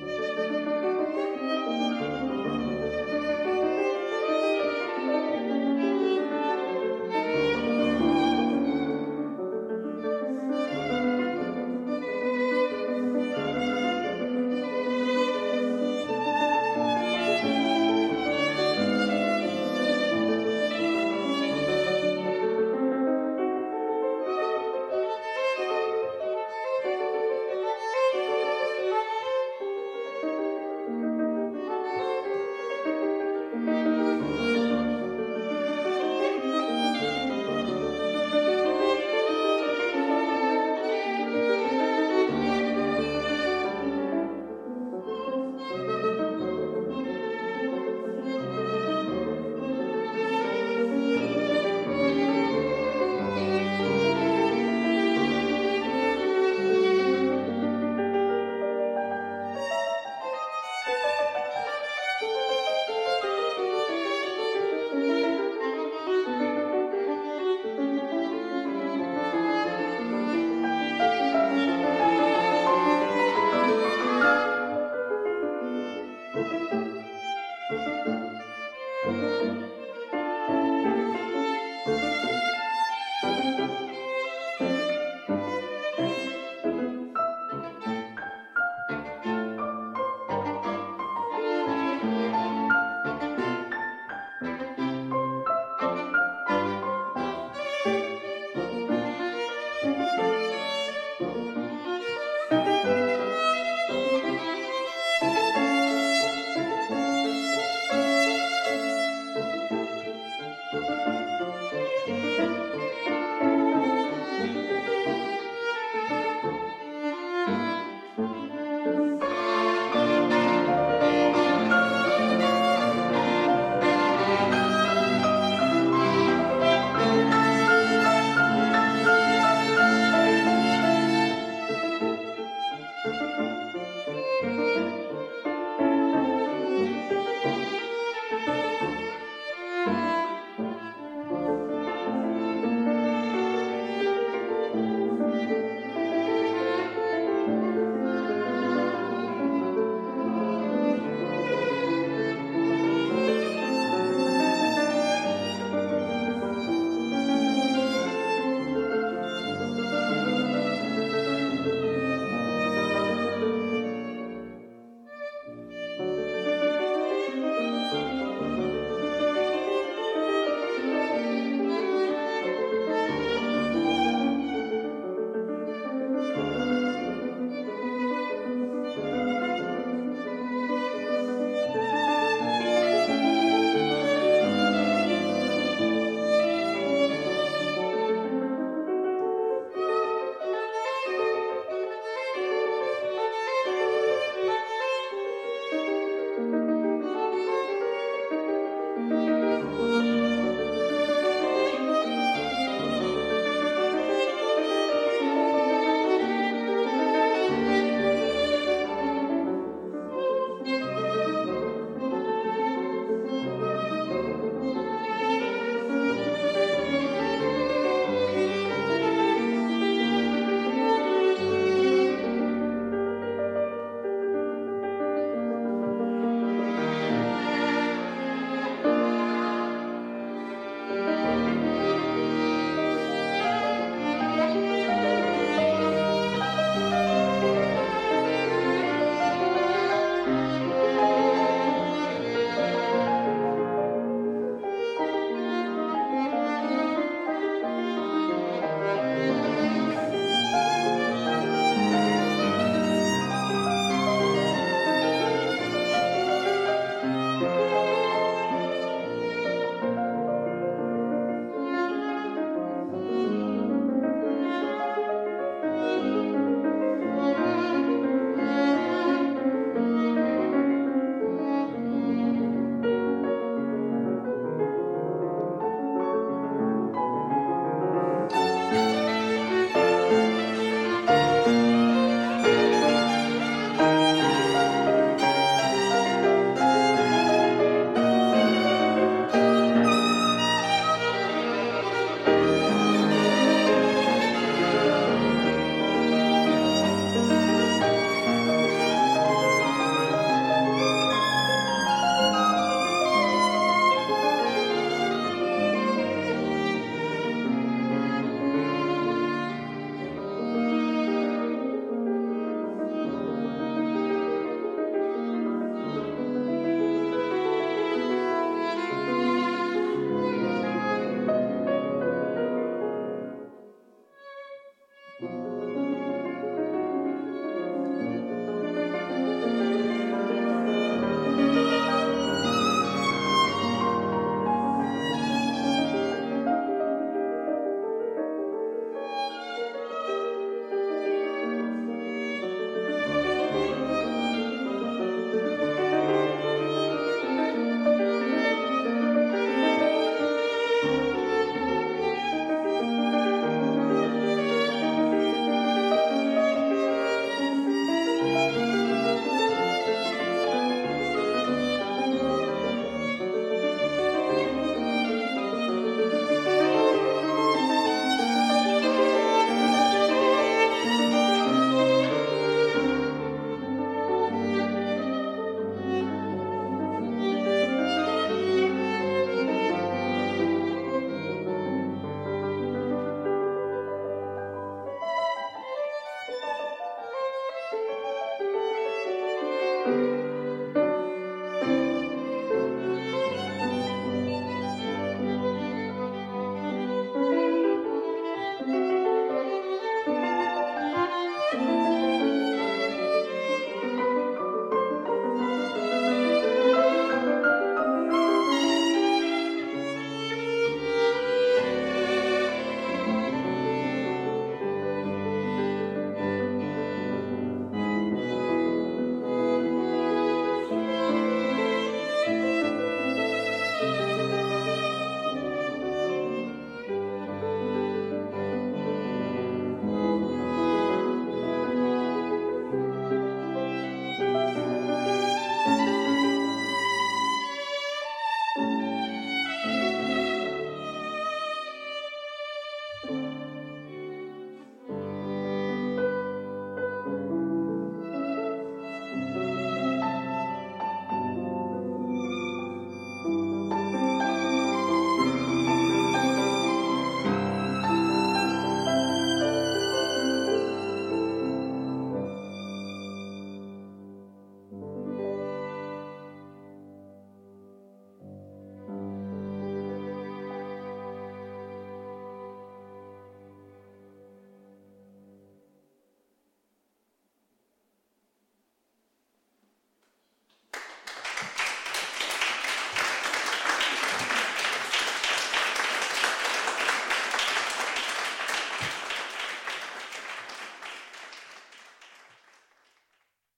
Música